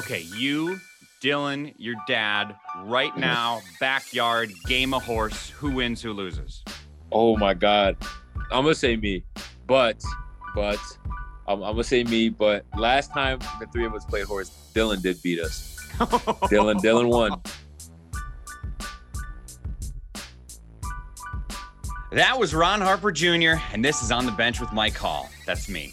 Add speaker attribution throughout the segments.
Speaker 1: Okay, you, Dylan, your dad, right now, backyard, game of horse. Who wins, who loses?
Speaker 2: Oh my God. I'm gonna say me, but but I'm, I'm gonna say me. But last time the three of us played horse, Dylan did beat us. Dylan, Dylan won.
Speaker 1: That was Ron Harper Jr., and this is On the Bench with Mike Hall. That's me.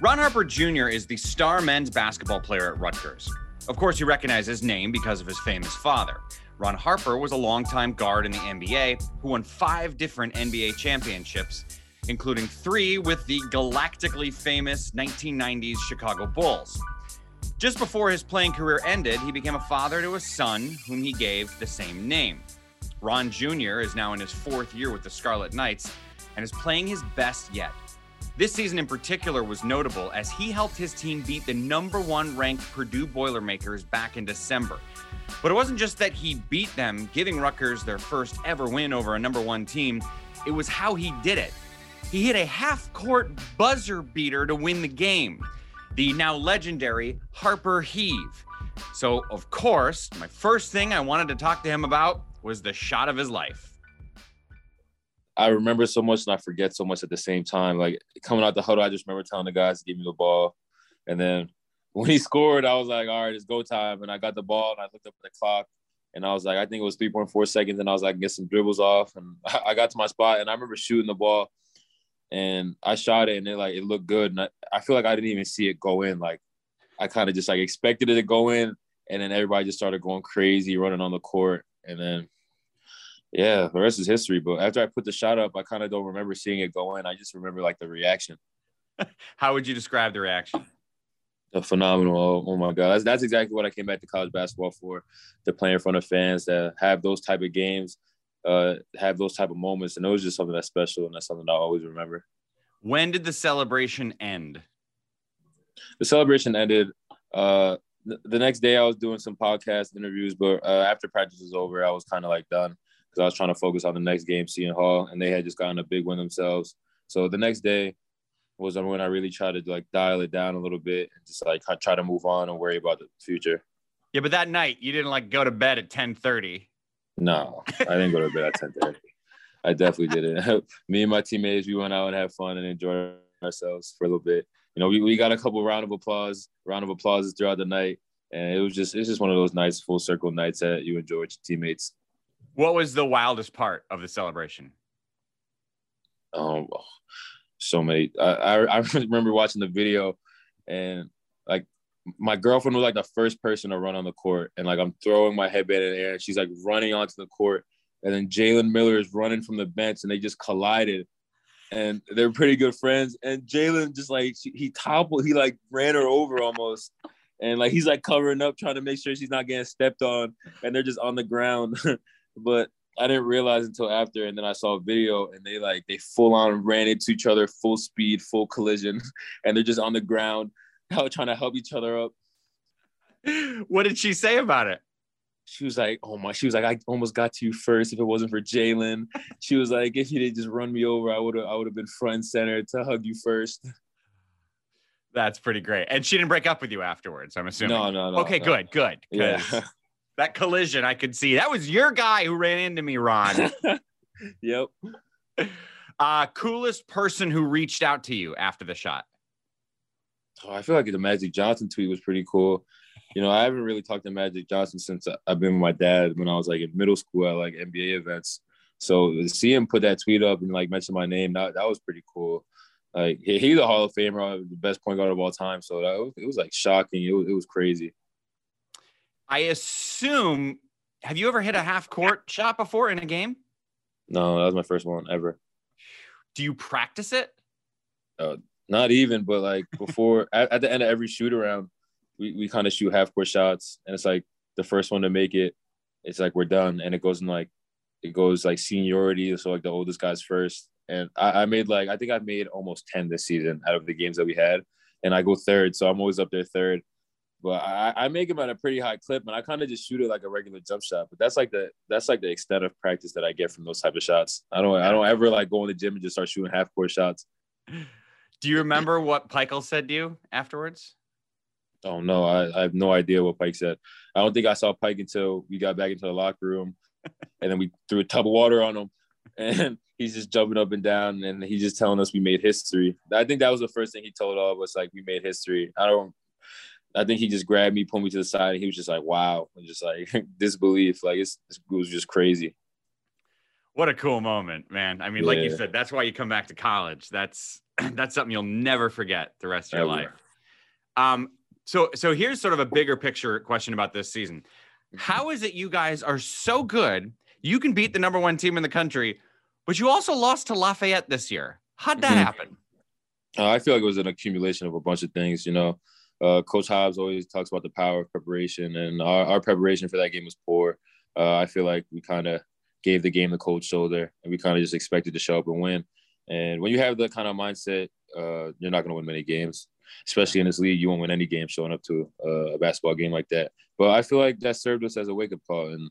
Speaker 1: Ron Harper Jr. is the star men's basketball player at Rutgers. Of course, you recognize his name because of his famous father. Ron Harper was a longtime guard in the NBA who won five different NBA championships, including three with the galactically famous 1990s Chicago Bulls. Just before his playing career ended, he became a father to a son whom he gave the same name. Ron Jr. is now in his fourth year with the Scarlet Knights and is playing his best yet. This season in particular was notable as he helped his team beat the number one ranked Purdue Boilermakers back in December. But it wasn't just that he beat them, giving Rutgers their first ever win over a number one team, it was how he did it. He hit a half court buzzer beater to win the game, the now legendary Harper Heave. So, of course, my first thing I wanted to talk to him about was the shot of his life.
Speaker 2: I remember so much and I forget so much at the same time. Like coming out the huddle, I just remember telling the guys to give me the ball. And then when he scored, I was like, all right, it's go time. And I got the ball and I looked up at the clock and I was like, I think it was 3.4 seconds. And I was like, get some dribbles off. And I got to my spot and I remember shooting the ball and I shot it and it like, it looked good. And I, I feel like I didn't even see it go in. Like I kind of just like expected it to go in. And then everybody just started going crazy, running on the court. And then yeah, the rest is history. But after I put the shot up, I kind of don't remember seeing it go in. I just remember like the reaction.
Speaker 1: How would you describe the reaction?
Speaker 2: A phenomenal. Oh, oh, my God. That's, that's exactly what I came back to college basketball for to play in front of fans, that have those type of games, uh, have those type of moments. And it was just something that's special and that's something I always remember.
Speaker 1: When did the celebration end?
Speaker 2: The celebration ended. Uh, the next day, I was doing some podcast interviews, but uh, after practice was over, I was kind of like done because I was trying to focus on the next game, Seton Hall, and they had just gotten a big win themselves. So the next day was when I really tried to like dial it down a little bit and just like try to move on and worry about the future.
Speaker 1: Yeah, but that night you didn't like go to bed at ten thirty.
Speaker 2: No, I didn't go to bed at ten thirty. I definitely didn't. Me and my teammates, we went out and had fun and enjoyed ourselves for a little bit. You know, we, we got a couple round of applause, round of applause throughout the night, and it was just it's just one of those nice full circle nights that you enjoy with your teammates.
Speaker 1: What was the wildest part of the celebration?
Speaker 2: Um, so many. I, I, I remember watching the video, and like my girlfriend was like the first person to run on the court, and like I'm throwing my headband in the air, and she's like running onto the court, and then Jalen Miller is running from the bench, and they just collided, and they're pretty good friends, and Jalen just like he toppled, he like ran her over almost. And like he's like covering up, trying to make sure she's not getting stepped on, and they're just on the ground. but I didn't realize until after, and then I saw a video, and they like they full on ran into each other, full speed, full collision, and they're just on the ground, trying to help each other up.
Speaker 1: What did she say about it?
Speaker 2: She was like, "Oh my!" She was like, "I almost got to you first. If it wasn't for Jalen, she was like, if he didn't just run me over, I would have, I would have been front and center to hug you first.
Speaker 1: That's pretty great. And she didn't break up with you afterwards. I'm assuming.
Speaker 2: No, no, no.
Speaker 1: Okay,
Speaker 2: no.
Speaker 1: good, good. Yeah that collision I could see. That was your guy who ran into me, Ron.
Speaker 2: yep.
Speaker 1: Uh, coolest person who reached out to you after the shot.
Speaker 2: Oh, I feel like the Magic Johnson tweet was pretty cool. You know, I haven't really talked to Magic Johnson since I've been with my dad when I was like in middle school at like NBA events. So to see him put that tweet up and like mention my name, that, that was pretty cool. Like he's a Hall of Famer, the best point guard of all time. So that was, it was like shocking. It was, it was crazy.
Speaker 1: I assume. Have you ever hit a half court shot before in a game?
Speaker 2: No, that was my first one ever.
Speaker 1: Do you practice it?
Speaker 2: Uh, not even, but like before, at, at, the end of every shoot around, we, we kind of shoot half court shots, and it's like the first one to make it, it's like we're done, and it goes in like it goes like seniority, so like the oldest guys first. And I, I made like I think I made almost ten this season out of the games that we had, and I go third, so I'm always up there third but I, I make them at a pretty high clip, and I kind of just shoot it like a regular jump shot. But that's like the that's like the extent of practice that I get from those type of shots. I don't I don't ever like go in the gym and just start shooting half court shots.
Speaker 1: Do you remember what Pikiell said to you afterwards?
Speaker 2: Oh no, I, I have no idea what Pike said. I don't think I saw Pike until we got back into the locker room, and then we threw a tub of water on him, and he's just jumping up and down, and he's just telling us we made history. I think that was the first thing he told all of us, like we made history. I don't. I think he just grabbed me, pulled me to the side, and he was just like, "Wow," and just like disbelief. Like it's, it was just crazy.
Speaker 1: What a cool moment, man. I mean, yeah. like you said, that's why you come back to college. That's that's something you'll never forget the rest of your Ever. life. Um, so so here's sort of a bigger picture question about this season. How is it you guys are so good? You can beat the number one team in the country, but you also lost to Lafayette this year. How'd that mm-hmm. happen?
Speaker 2: Uh, I feel like it was an accumulation of a bunch of things. You know, uh, Coach Hobbs always talks about the power of preparation, and our, our preparation for that game was poor. Uh, I feel like we kind of gave the game the cold shoulder, and we kind of just expected to show up and win. And when you have that kind of mindset, uh, you're not going to win many games, especially in this league. You won't win any game showing up to a, a basketball game like that. But I feel like that served us as a wake up call, and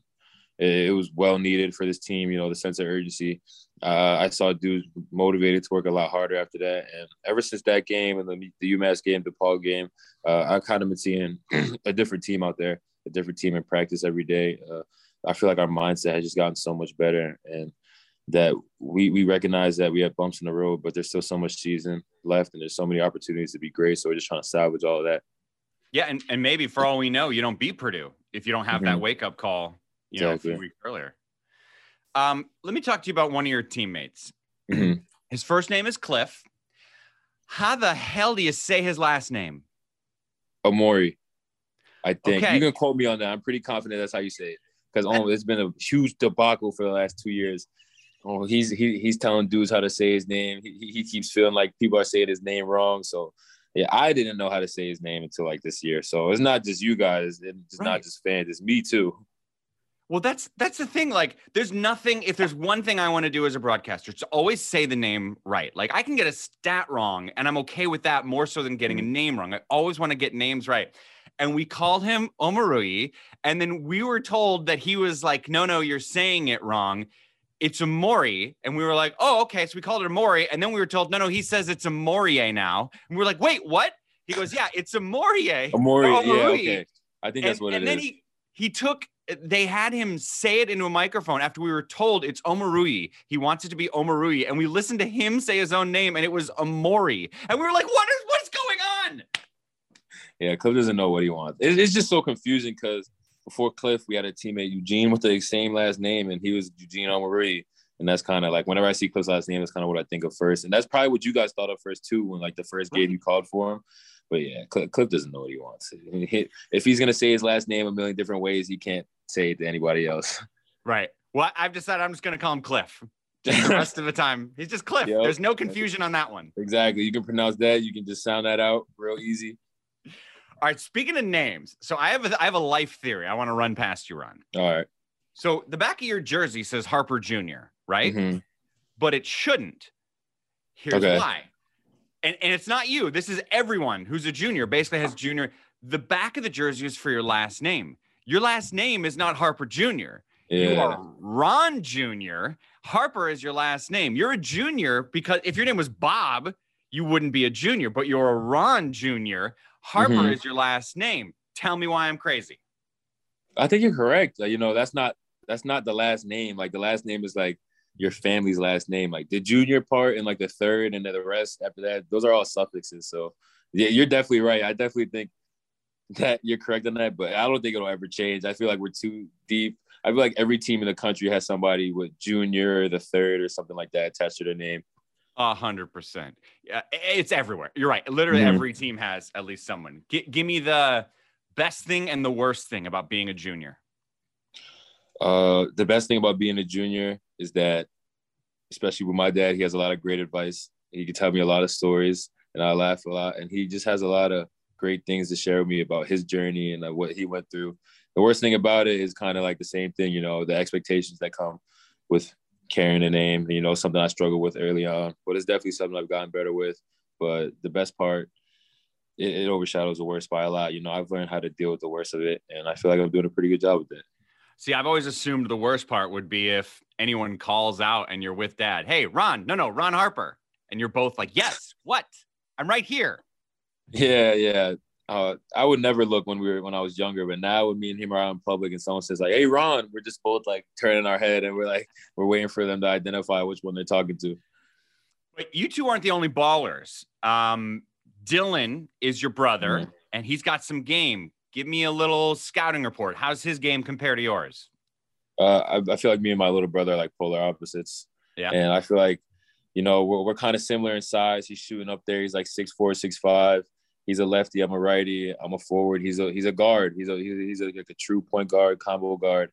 Speaker 2: it, it, was well needed for this team. You know, the sense of urgency. Uh, I saw dudes motivated to work a lot harder after that, and ever since that game and the, the UMass game, DePaul game, uh, I've kind of been seeing a different team out there, a different team in practice every day. Uh, I feel like our mindset has just gotten so much better, and that we we recognize that we have bumps in the road, but there's still so much season left, and there's so many opportunities to be great. So we're just trying to salvage all of that.
Speaker 1: Yeah, and, and maybe for all we know, you don't beat Purdue if you don't have mm-hmm. that wake up call, you exactly. know, a few weeks earlier. Um, let me talk to you about one of your teammates. Mm-hmm. His first name is Cliff. How the hell do you say his last name?
Speaker 2: Amori. I think okay. you can quote me on that. I'm pretty confident that's how you say it because oh, it's been a huge debacle for the last two years. Oh, he's he, he's telling dudes how to say his name. He, he keeps feeling like people are saying his name wrong. So yeah, I didn't know how to say his name until like this year. So it's not just you guys, it's right. not just fans, it's me too.
Speaker 1: Well, that's that's the thing. Like, there's nothing. If there's one thing I want to do as a broadcaster, it's always say the name right. Like, I can get a stat wrong, and I'm okay with that more so than getting a mm. name wrong. I always want to get names right and we called him Omoruyi. And then we were told that he was like, no, no, you're saying it wrong. It's a Mori. And we were like, oh, okay. So we called it a Mori. And then we were told, no, no, he says it's a Morie now. And we are like, wait, what? He goes, yeah, it's a Morie.
Speaker 2: A Mori. Yeah, okay. I think that's
Speaker 1: and,
Speaker 2: what
Speaker 1: and
Speaker 2: it
Speaker 1: then. He, he took Eh, they had him say it into a microphone after we were told it's Omoruyi. He wants it to be Omoruyi. And we listened to him say his own name and it was Amori. And we were like, what is what's going on?
Speaker 2: Yeah, Cliff doesn't know what he wants. it's just so confusing because before Cliff, we had a teammate Eugene with the same last name, and he was Eugene Omoruyi. And that's kind of like whenever I see Cliff's last name, that's kind of what I think of first. And that's probably what you guys thought of first too, when like the first game mm-hmm. you called for him. But yeah, Cliff, Cliff doesn't know what he wants. If he's gonna say his last name a million different ways, he can't say it to anybody else.
Speaker 1: Right. Well, I've decided I'm just gonna call him Cliff. Just the rest of the time, he's just Cliff. Yep. There's no confusion on that one.
Speaker 2: Exactly. You can pronounce that. You can just sound that out real easy.
Speaker 1: All right. Speaking of names, so I have a, I have a life theory I want to run past you, Ron.
Speaker 2: All right.
Speaker 1: So the back of your jersey says Harper Jr., right? Mm-hmm. But it shouldn't. Here's okay. why. And, and it's not you. This is everyone who's a junior, basically has junior. The back of the jersey is for your last name. Your last name is not Harper Jr. Yeah. You are Ron Jr. Harper is your last name. You're a junior because if your name was Bob, you wouldn't be a junior, but you're a Ron Jr. Harper mm-hmm. is your last name. Tell me why I'm crazy.
Speaker 2: I think you're correct. You know, that's not that's not the last name. Like the last name is like your family's last name. Like the junior part and like the third and then the rest after that, those are all suffixes. So yeah, you're definitely right. I definitely think that you're correct on that, but I don't think it'll ever change. I feel like we're too deep. I feel like every team in the country has somebody with junior, the third, or something like that attached to their name.
Speaker 1: A hundred percent. Yeah, it's everywhere. You're right. Literally mm-hmm. every team has at least someone. G- give me the best thing and the worst thing about being a junior.
Speaker 2: Uh, the best thing about being a junior is that, especially with my dad, he has a lot of great advice. He can tell me a lot of stories, and I laugh a lot. And he just has a lot of great things to share with me about his journey and like, what he went through. The worst thing about it is kind of like the same thing, you know, the expectations that come with carrying a name. You know, something I struggled with early on, but it's definitely something I've gotten better with. But the best part, it, it, overshadows the worst by a lot. You know, I've learned how to deal with the worst of it, and I feel like I'm doing a pretty good job with it.
Speaker 1: See, I've always assumed the worst part would be if anyone calls out and you're with dad. Hey, Ron, no, no, Ron Harper. And you're both like, yes, what? I'm right here.
Speaker 2: Yeah, yeah. uh, I would never look when we were when I was younger, but now when me and him are out in public and someone says like, "Hey, Ron," we're just both like turning our head and we're like we're waiting for them to identify which one they're talking to.
Speaker 1: But you two aren't the only ballers. Um, Dylan is your brother,
Speaker 2: Mhm.
Speaker 1: and he's got some game. Give me a little scouting report. How's his game compare to yours?
Speaker 2: Uh, I, I feel like me and my little brother are like polar opposites.
Speaker 1: Yeah.
Speaker 2: And I feel like, you know, we're, we're kind of similar in size. He's shooting up there. He's like six four, six five. He's a lefty. I'm a righty. I'm a forward. He's a he's a guard. He's a he's a, like a true point guard, combo guard.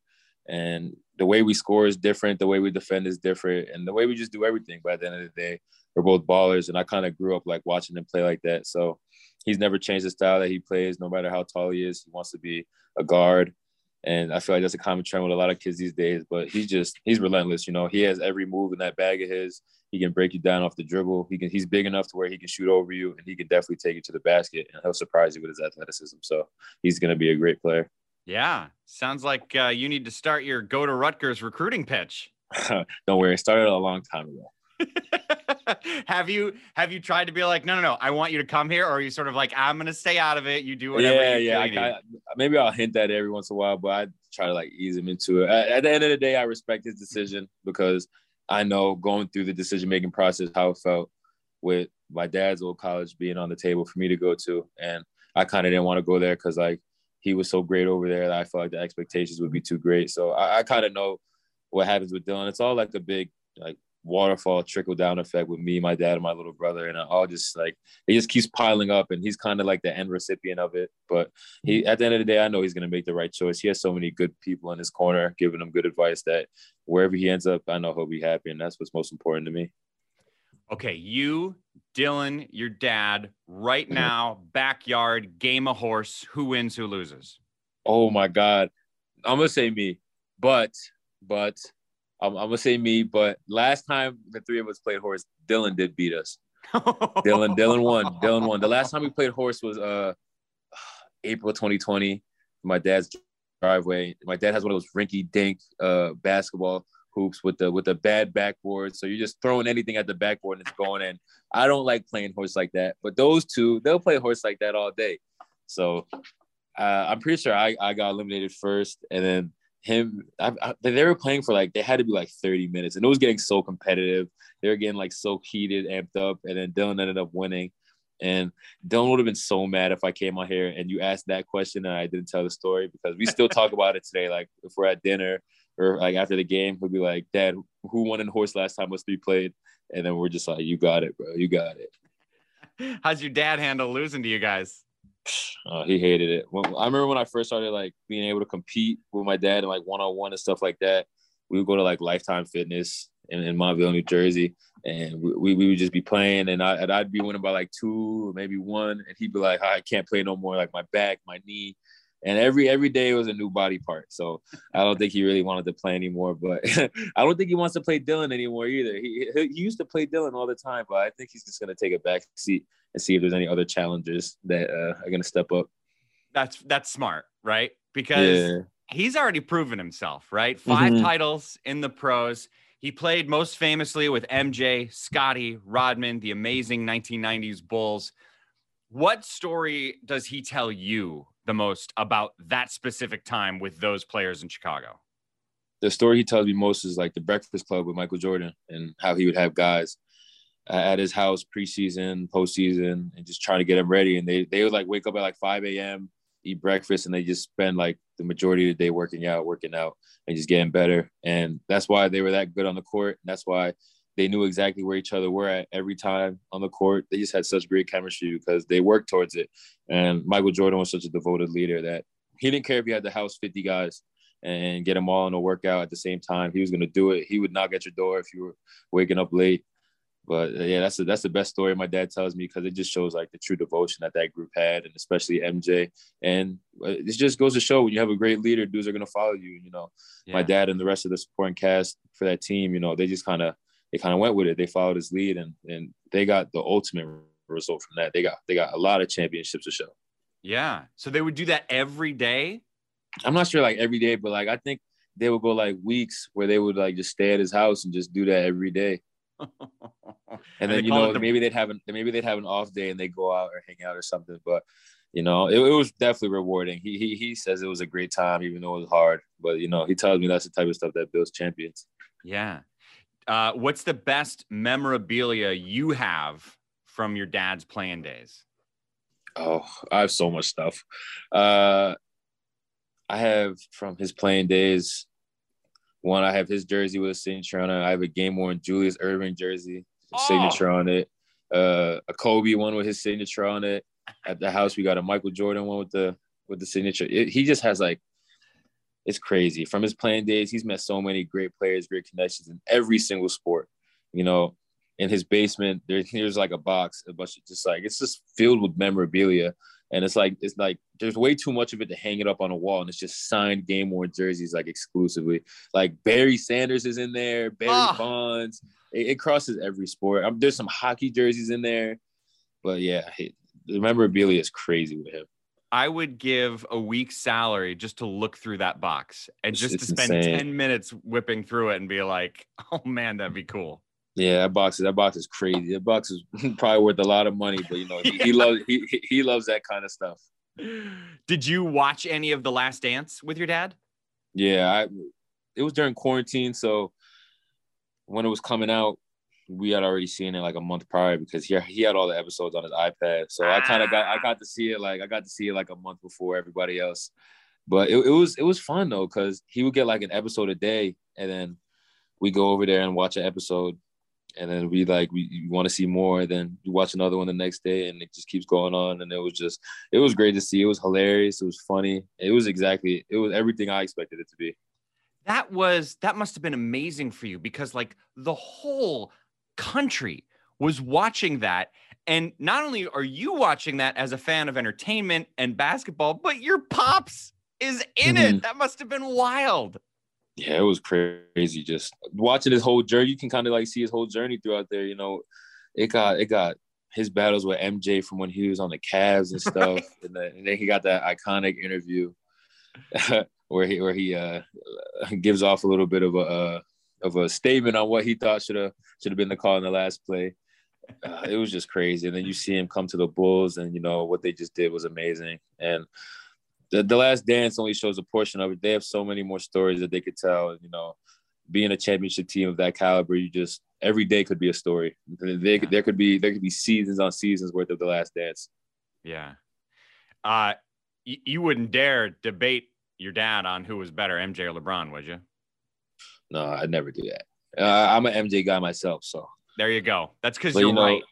Speaker 2: And the way we score is different. The way we defend is different, and the way we just do everything. But at the end of the day, we're both ballers, and I kind of grew up like watching him play like that. So he's never changed the style that he plays, no matter how tall he is. He wants to be a guard. And I feel like that's a common trend with a lot of kids these days. But he's just he's relentless. You know, he has every move in that bag of his. He can break you down off the dribble. He can he's big enough to where he can shoot over you, and he can definitely take you to the basket, and he'll surprise you with his athleticism. So he's gonna be a great player.
Speaker 1: Yeah, sounds like uh, you need to start your go to Rutgers recruiting pitch.
Speaker 2: Don't worry, it started a long time ago.
Speaker 1: have you have you tried to be like, no, no, no, I want you to come here, or are you sort of like, I'm gonna stay out of it. You do whatever.
Speaker 2: yeah,
Speaker 1: you
Speaker 2: yeah. I. I, maybe I'll hint at it every once in a while, but I try to like ease him into it. At, at the end of the day, I respect his decision because I know going through the decision making process how it felt with my dad's old college being on the table for me to go to, and I kind of didn't want to go there because like he was so great over there that I felt like the expectations would be too great. So I, I kind of know what happens with Dylan. It's all like a big like waterfall trickle down effect with me, my dad, and my little brother, and all just like it just keeps piling up, and he's kind of like the end recipient of it. But he, at the end of the day, I know he's gonna make the right choice. He has so many good people in his corner giving him good advice that wherever he ends up, I know he'll be happy, and that's what's most important to me.
Speaker 1: Okay, you, Dylan, your dad, right
Speaker 2: Mhm.
Speaker 1: now, backyard game of horse. Who wins? Who loses?
Speaker 2: Oh my God, I'm gonna say me, but but I'm, I'm gonna say me. But last time the three of us played horse, Dylan did beat us. Dylan, Dylan won. Dylan won. The last time we played horse was uh April 2020. My dad's driveway. My dad has one of those rinky dink uh basketball hoops with the with the bad backboard. So you're just throwing anything at the backboard and it's going in. I don't like playing horse like that. But those two, they'll play horse like that all day. So uh, I'm pretty sure I, I got eliminated first, and then him. I, I, they were playing for like they had to be like 30 minutes, and it was getting so competitive. They were getting like so heated, amped up, and then Dylan ended up winning. And Dylan would have been so mad if I came on here and you asked that question and I didn't tell the story because we still talk about it today. Like if we're at dinner or like after the game, he'll be like, "Dad, who won in horse last time us three played?" And then we're just like, "You got it, bro. You got it."
Speaker 1: How's your dad handle losing to you guys?
Speaker 2: Uh, he hated it. When, I remember when I first started like being able to compete with my dad and like one on one and stuff like that. We would go to like Lifetime Fitness in, in Montville, New Jersey, and we, we would just be playing, and I and I'd be winning by like two or maybe one, and he'd be like, "I can't play no more, like my back, my knee." And every every day was a new body part, so I don't think he really wanted to play anymore. But I don't think he wants to play Dylan anymore either. He, he used to play Dylan all the time, but I think he's just gonna take a back seat and see if there's any other challengers that uh, are going to step up.
Speaker 1: That's that's smart, right? Because
Speaker 2: Yeah.
Speaker 1: he's already proven himself, right? 5
Speaker 2: Mhm.
Speaker 1: titles in the pros. He played most famously with MJ, Scottie, Rodman, the amazing 1990s Bulls. What story does he tell you the most about that specific time with those players in Chicago?
Speaker 2: The story he tells me most is like the Breakfast Club with Michael Jordan and how he would have guys at his house preseason, postseason, and just trying to get them ready. And they they would like wake up at like 5 a.m., eat breakfast, and they just spend like the majority of the day working out, working out, and just getting better. And that's why they were that good on the court. And that's why they knew exactly where each other were at every time on the court. They just had such great chemistry because they worked towards it. And Michael Jordan was such a devoted leader that he didn't care if he had to house 50 guys and get them all in a workout at the same time. He was going to do it. He would knock at your door if you were waking up late. But uh, yeah, that's the, that's the best story my dad tells me because it just shows like the true devotion that that group had, and especially MJ. And uh, it just goes to show when you have a great leader, dudes are gonna follow you. You know, my dad and the rest of the supporting cast for that team, you know, they just kind of they kind of went with it. They followed his lead, and and they got the ultimate result from that. They got they got a lot of championships to show.
Speaker 1: Yeah. So they would do that every day.
Speaker 2: I'm not sure like every day, but like I think they would go like weeks where they would like just stay at his house and just do that every day. And
Speaker 1: they
Speaker 2: then you know
Speaker 1: the-
Speaker 2: maybe they'd have an maybe they'd have an off day and they go out or hang out or something. But you know, it, it was definitely rewarding. He, he he says it was a great time, even though it was hard. But you know, he tells me that's the type of stuff that builds champions.
Speaker 1: Yeah. Uh, what's the best memorabilia you have from your dad's playing days?
Speaker 2: Oh, I have so much stuff. Uh, I have from his playing days. One, I have his jersey with a signature on it. I have a game worn Julius Erving jersey, oh. signature on it. Uh, a Kobe one with his signature on it. At the house, we got a Michael Jordan one with the with the signature. It, he just has like, it's crazy. From his playing days, he's met so many great players, great connections in every single sport. You know, in his basement, there, there's like a box, a bunch of just like it's just filled with memorabilia. And it's like it's like there's way too much of it to hang it up on a wall, and it's just signed game worn jerseys like exclusively. Like Barry Sanders is in there, Barry oh. Bonds. It, it, crosses every sport. Um, there's some hockey jerseys in there, but yeah, it, the memorabilia is crazy with him.
Speaker 1: I would give a week's salary just to look through that box and just it's to spend insane. 10 minutes whipping through it and be like, oh man, that'd be cool.
Speaker 2: Yeah, that box that box is crazy. That box is probably worth a lot of money, but you know, he, he loves he he loves that kind of stuff.
Speaker 1: Did you watch any of The Last Dance with your dad?
Speaker 2: Yeah, I it was during quarantine, so when it was coming out, we had already seen it like a month prior because he he had all the episodes on his iPad. So ah. I kind of got I got to see it like I got to see it like a month before everybody else. But it, it was it was fun though because he would get like an episode a day, and then we go over there and watch an episode and then we like we want to see more And then you watch another one the next day and it just keeps going on and it was just it was great to see it was hilarious it was funny it was exactly it was everything i expected it to be
Speaker 1: that was that must have been amazing for you because like the whole country was watching that and not only are you watching that as a fan of entertainment and basketball but your pops is in mm-hmm. it that must have been wild
Speaker 2: yeah, it was crazy. Just watching his whole journey, you can kind of like see his whole journey throughout there. You know, it got it got his battles with MJ from when he was on the Cavs and stuff, and, then, and, then, he got that iconic interview where he where he uh, gives off a little bit of a uh, of a statement on what he thought should have should have been the call in the last play. Uh, it was just crazy, and then you see him come to the Bulls, and you know what they just did was amazing, and the, the last dance only shows a portion of it. They have so many more stories that they could tell. You know, being a championship team of that caliber, you just every day could be a story. They, yeah. There could be there could be seasons on seasons worth of the last dance.
Speaker 1: Yeah. Uh, y- you wouldn't dare debate your dad on who was better, MJ or LeBron, would you?
Speaker 2: No, I'd never do that. Uh, I'm an MJ guy myself, so
Speaker 1: there you go. That's because you're you know, right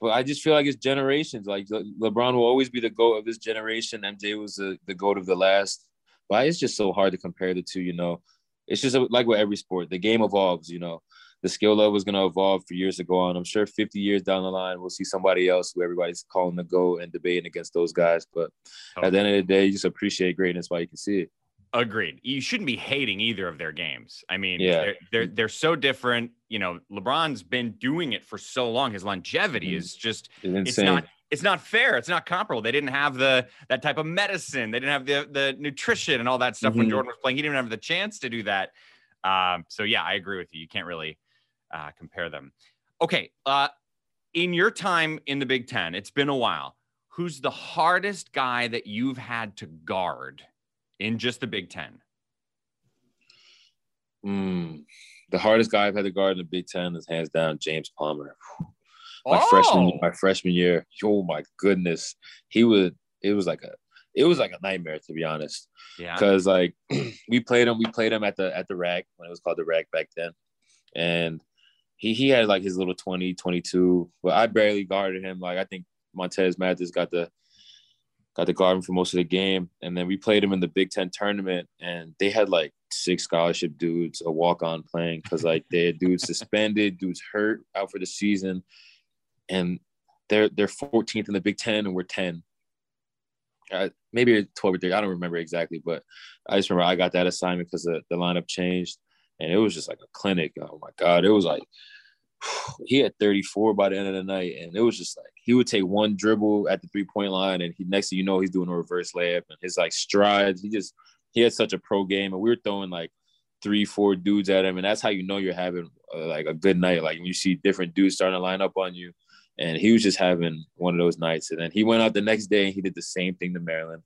Speaker 2: but I just feel like it's generations. Like Le- LeBron will always be the goat of this generation. MJ was the, the goat of the last. But it's just so hard to compare the two. You know, it's just like with every sport, the game evolves. You know, the skill level is going to evolve for years to go on. I'm sure 50 years down the line, we'll see somebody else who everybody's calling the GOAT and debating against those guys. But okay. at the end of the day, you just appreciate greatness while you can see it.
Speaker 1: Agreed. You shouldn't be hating either of their games. I mean, yeah. they're, they're they're so different. You know, LeBron's been doing it for so long. His longevity mm-hmm. is just it's, it's not it's not fair. It's not comparable. They didn't have the that type of medicine. They didn't have the the nutrition and all that stuff mm-hmm. when Jordan was playing. He didn't have the chance to do that. Um, so yeah, I agree with you. You can't really uh, compare them. Okay, uh, in your time in the Big Ten, it's been a while. Who's the hardest guy that you've had to guard in just the Big Ten?
Speaker 2: Mm, the hardest guy I've had to guard in the Big Ten is hands down James Palmer. My oh. freshman my freshman year, oh my goodness, he would. It was like a it was like a nightmare to be honest. Yeah. Because like we played him, we played him at the at the RAC when it was called the RAC back then, and he he had like his little 20, 22, but I barely guarded him. Like I think Montez Mathis got the got guard him for most of the game. And then we played him in the Big Ten tournament, and they had like six scholarship dudes, a walk on playing because like they had dudes suspended, dudes hurt out for the season, and they're they're 14th in the Big Ten, and we're 10. Uh, maybe 12 or 13. I don't remember exactly, but I just remember I got that assignment because the, the lineup changed, and it was just like a clinic. Oh my god, it was like he had 34 by the end of the night, and it was just like he would take one dribble at the three point line, and he next thing you know he's doing a reverse layup, and his like strides. He just he had such a pro game, and we were throwing like three, four dudes at him, and that's how you know you're having uh, like a good night. Like when you see different dudes starting to line up on you, and he was just having one of those nights. And then he went out the next day and he did the same thing to Maryland.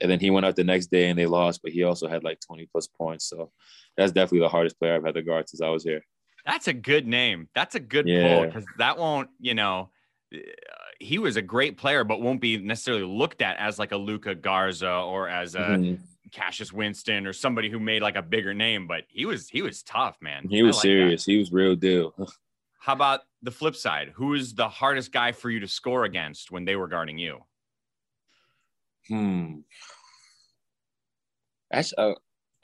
Speaker 2: And then he went out the next day and they lost, but he also had like 20 plus points. So that's definitely the hardest player I've had to guard since I was here.
Speaker 1: That's a good name. That's a good yeah. pull because that won't, you know, uh, he was a great player, but won't be necessarily looked at as like a Luka Garza or as a mm-hmm. Cassius Winston or somebody who made like a bigger name. But he was he was tough, man.
Speaker 2: He was like serious. That. He was real deal.
Speaker 1: How about the flip side? Who is the hardest guy for you to score against when they were guarding you?
Speaker 2: Hmm. That's uh,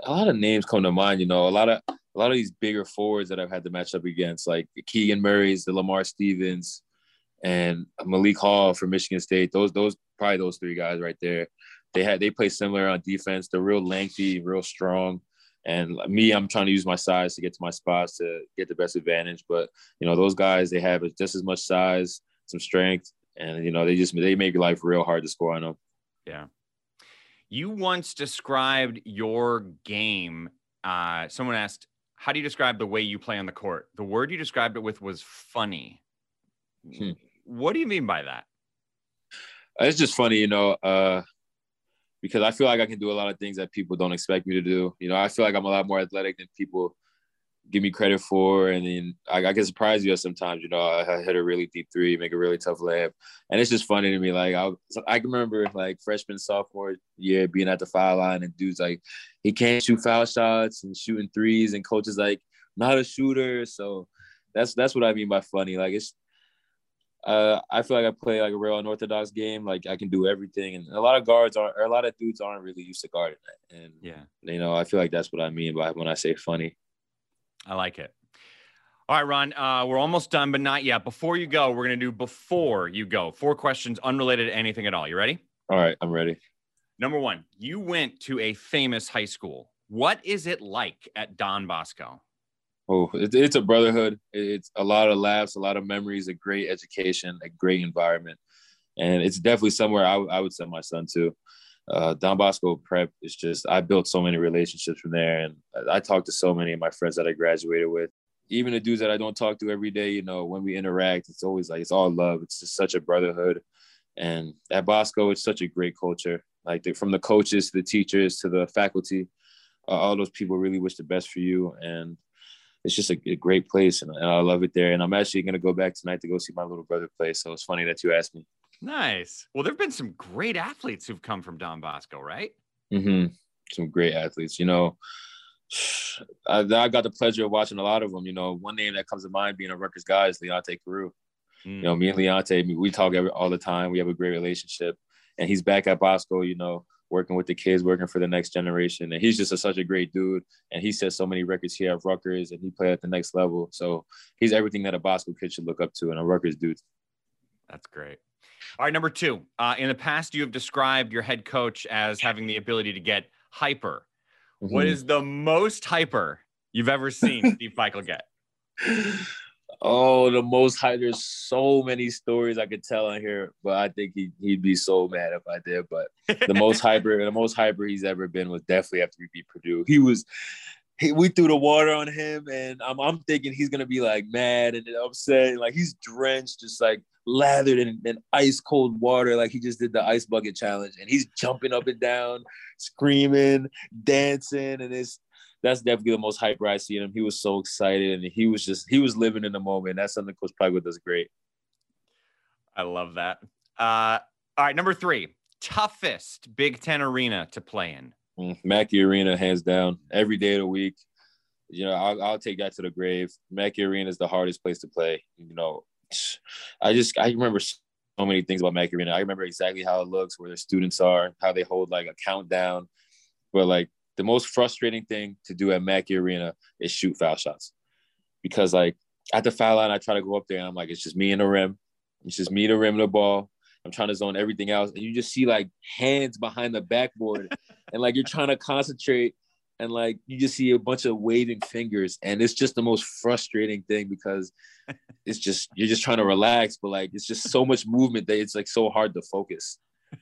Speaker 2: a lot of names come to mind. You know, a lot of a lot of these bigger forwards that I've had to match up against, like Keegan Murray's, the Lamar Stevens, and Malik Hall from Michigan State. Those those probably those three guys right there. They had they play similar on defense. They're real lengthy, real strong. And me, I'm trying to use my size to get to my spots to get the best advantage. But you know, those guys they have just as much size, some strength, and you know they just they make life real hard to score on them.
Speaker 1: Yeah. You once described your game. Uh, someone asked, "How do you describe the way you play on the court?" The word you described it with was funny. Hmm. What do you mean by that?
Speaker 2: It's just funny, you know, uh, because I feel like I can do a lot of things that people don't expect me to do. You know, I feel like I'm a lot more athletic than people give me credit for. And then I, I can surprise you sometimes. You know, I, I, hit a really deep three, make a really tough layup, and it's just funny to me. Like I, I can remember like freshman, sophomore year being at the foul line, and dudes like he can't shoot foul shots and shooting threes, and coaches like not a shooter. So that's that's what I mean by funny. Like it's. Uh, I feel like I play like a real unorthodox game. Like I can do everything, and a lot of guards are, or a lot of dudes aren't really used to guarding that. And
Speaker 1: yeah,
Speaker 2: you know, I feel like that's what I mean by when I say funny.
Speaker 1: I like it. All right, Ron, uh, we're almost done, but not yet. Before you go, we're going to do before you go. Four questions unrelated to anything at all. You ready?
Speaker 2: All right, I'm ready.
Speaker 1: Number one, you went to a famous high school. What is it like at Don Bosco?
Speaker 2: Oh, it's a brotherhood. It's a lot of laughs, a lot of memories, a great education, a great environment. And it's definitely somewhere I, I would send my son to uh, Don Bosco Prep is just I built so many relationships from there, and I talked to so many of my friends that I graduated with. Even the dudes that I don't talk to every day, you know, when we interact, it's always like it's all love. It's just such a brotherhood, and at Bosco, it's such a great culture. Like the, from the coaches to the teachers to the faculty, uh, all those people really wish the best for you, and it's just a, a great place, and, and I love it there. And I'm actually gonna go back tonight to go see my little brother play. So it's funny that you asked me.
Speaker 1: Nice. Well, there have been some great athletes who've come from Don Bosco, right?
Speaker 2: Mm-hmm. Some great athletes. You know, I, I, got the pleasure of watching a lot of them. You know, one name that comes to mind being a Rutgers guy is Leonte Carroo. Mm. You know, me and Leonte, we talk every, all the time. We have a great relationship. And he's back at Bosco, you know, working with the kids, working for the next generation. And he's just a, such a great dude. And he set so many records here at Rutgers and he played at the next level. So he's everything that a Bosco kid should look up to and a Rutgers dude.
Speaker 1: That's great. All right, number two. Uh, in the past, you have described your head coach as having the ability to get hyper. Mm-hmm. What is the most hyper you've ever seen Steve Pikiell get?
Speaker 2: Oh, the most hyper. There's so many stories I could tell on here, but I think he, he'd be so mad if I did. But the most hyper, the most hyper he's ever been was definitely after we beat Purdue. He was he, we threw the water on him, and I'm, I'm thinking he's gonna be like mad and upset, like he's drenched, just like lathered in, in ice cold water, like he just did the ice bucket challenge, and he's jumping up and down, screaming, dancing, and it's that's definitely the most hyper I seen him. He was so excited, and he was just he was living in the moment. That's something Coach Pikiell does great.
Speaker 1: I love that. Uh, all right, number three, toughest Big Ten arena to play in.
Speaker 2: Mm, Mackey Arena, hands down, every day of the week. You know, I'll, I'll take that to the grave. Mackey Arena is the hardest place to play. You know, I just I remember so many things about Mackey Arena. I remember exactly how it looks, where the students are, how they hold like a countdown. But like the most frustrating thing to do at Mackey Arena is shoot foul shots, because like at the foul line, I try to go up there and I'm like, it's just me and the rim. It's just me and the rim of the ball. I'm trying to zone everything else. And you just see like hands behind the backboard. And like you're trying to concentrate. And like you just see a bunch of waving fingers. And it's just the most frustrating thing because it's just you're just trying to relax. But like it's just so much movement that it's like so hard to focus.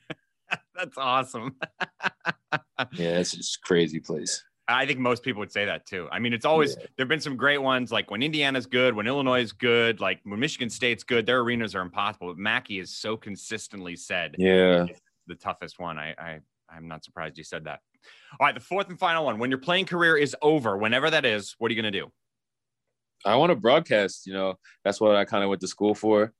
Speaker 1: That's awesome.
Speaker 2: Yeah it's just crazy place
Speaker 1: I think most people would say that too. I mean, it's always yeah. there've been some great ones like when Indiana's good, when Illinois is good, like when Michigan State's good, their arenas are impossible. But Mackey is so consistently said,
Speaker 2: yeah,
Speaker 1: the toughest one. I, I I'm not surprised you said that. All right, the fourth and final one. When your playing career is over, whenever that is, what are you going to do?
Speaker 2: I want to broadcast. You know, that's what I kind of went to school for.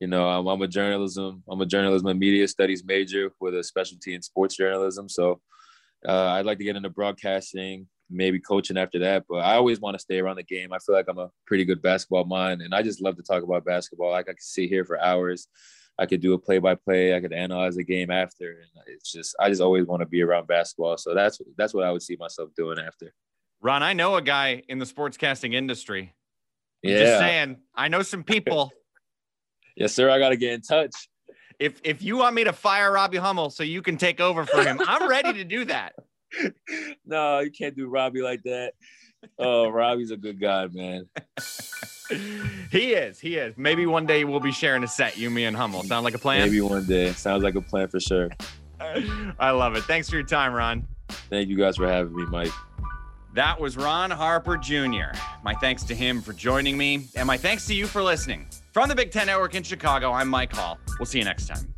Speaker 2: You know, I'm, I'm, a journalism. I'm a journalism and media studies major with a specialty in sports journalism. So uh, I'd like to get into broadcasting, maybe coaching after that. But I always want to stay around the game. I feel like I'm a pretty good basketball mind, and I just love to talk about basketball. Like I could sit here for hours. I could do a play by play. I could analyze a game after, and it's just I just always want to be around basketball. So that's that's what I would see myself doing after.
Speaker 1: Ron, I know a guy in the sportscasting industry. I'm yeah, just saying, I know some people.
Speaker 2: yes, sir. I got to get in touch
Speaker 1: if if you want me to fire Robbie Hummel so you can take over for him, I'm ready to do that.
Speaker 2: No, you can't do Robbie like that. Oh, Robbie's a good guy, man.
Speaker 1: he is. He is. Maybe one day we'll be sharing a set, you, me, and Hummel. Sound like a plan?
Speaker 2: Maybe one day. Sounds like a plan for sure.
Speaker 1: I love it. Thanks for your time, Ron.
Speaker 2: Thank you guys for having me, Mike.
Speaker 1: That was Ron Harper Jr. My thanks to him for joining me, and my thanks to you for listening. From the Big Ten Network in Chicago, I'm Mike Hall. We'll see you next time.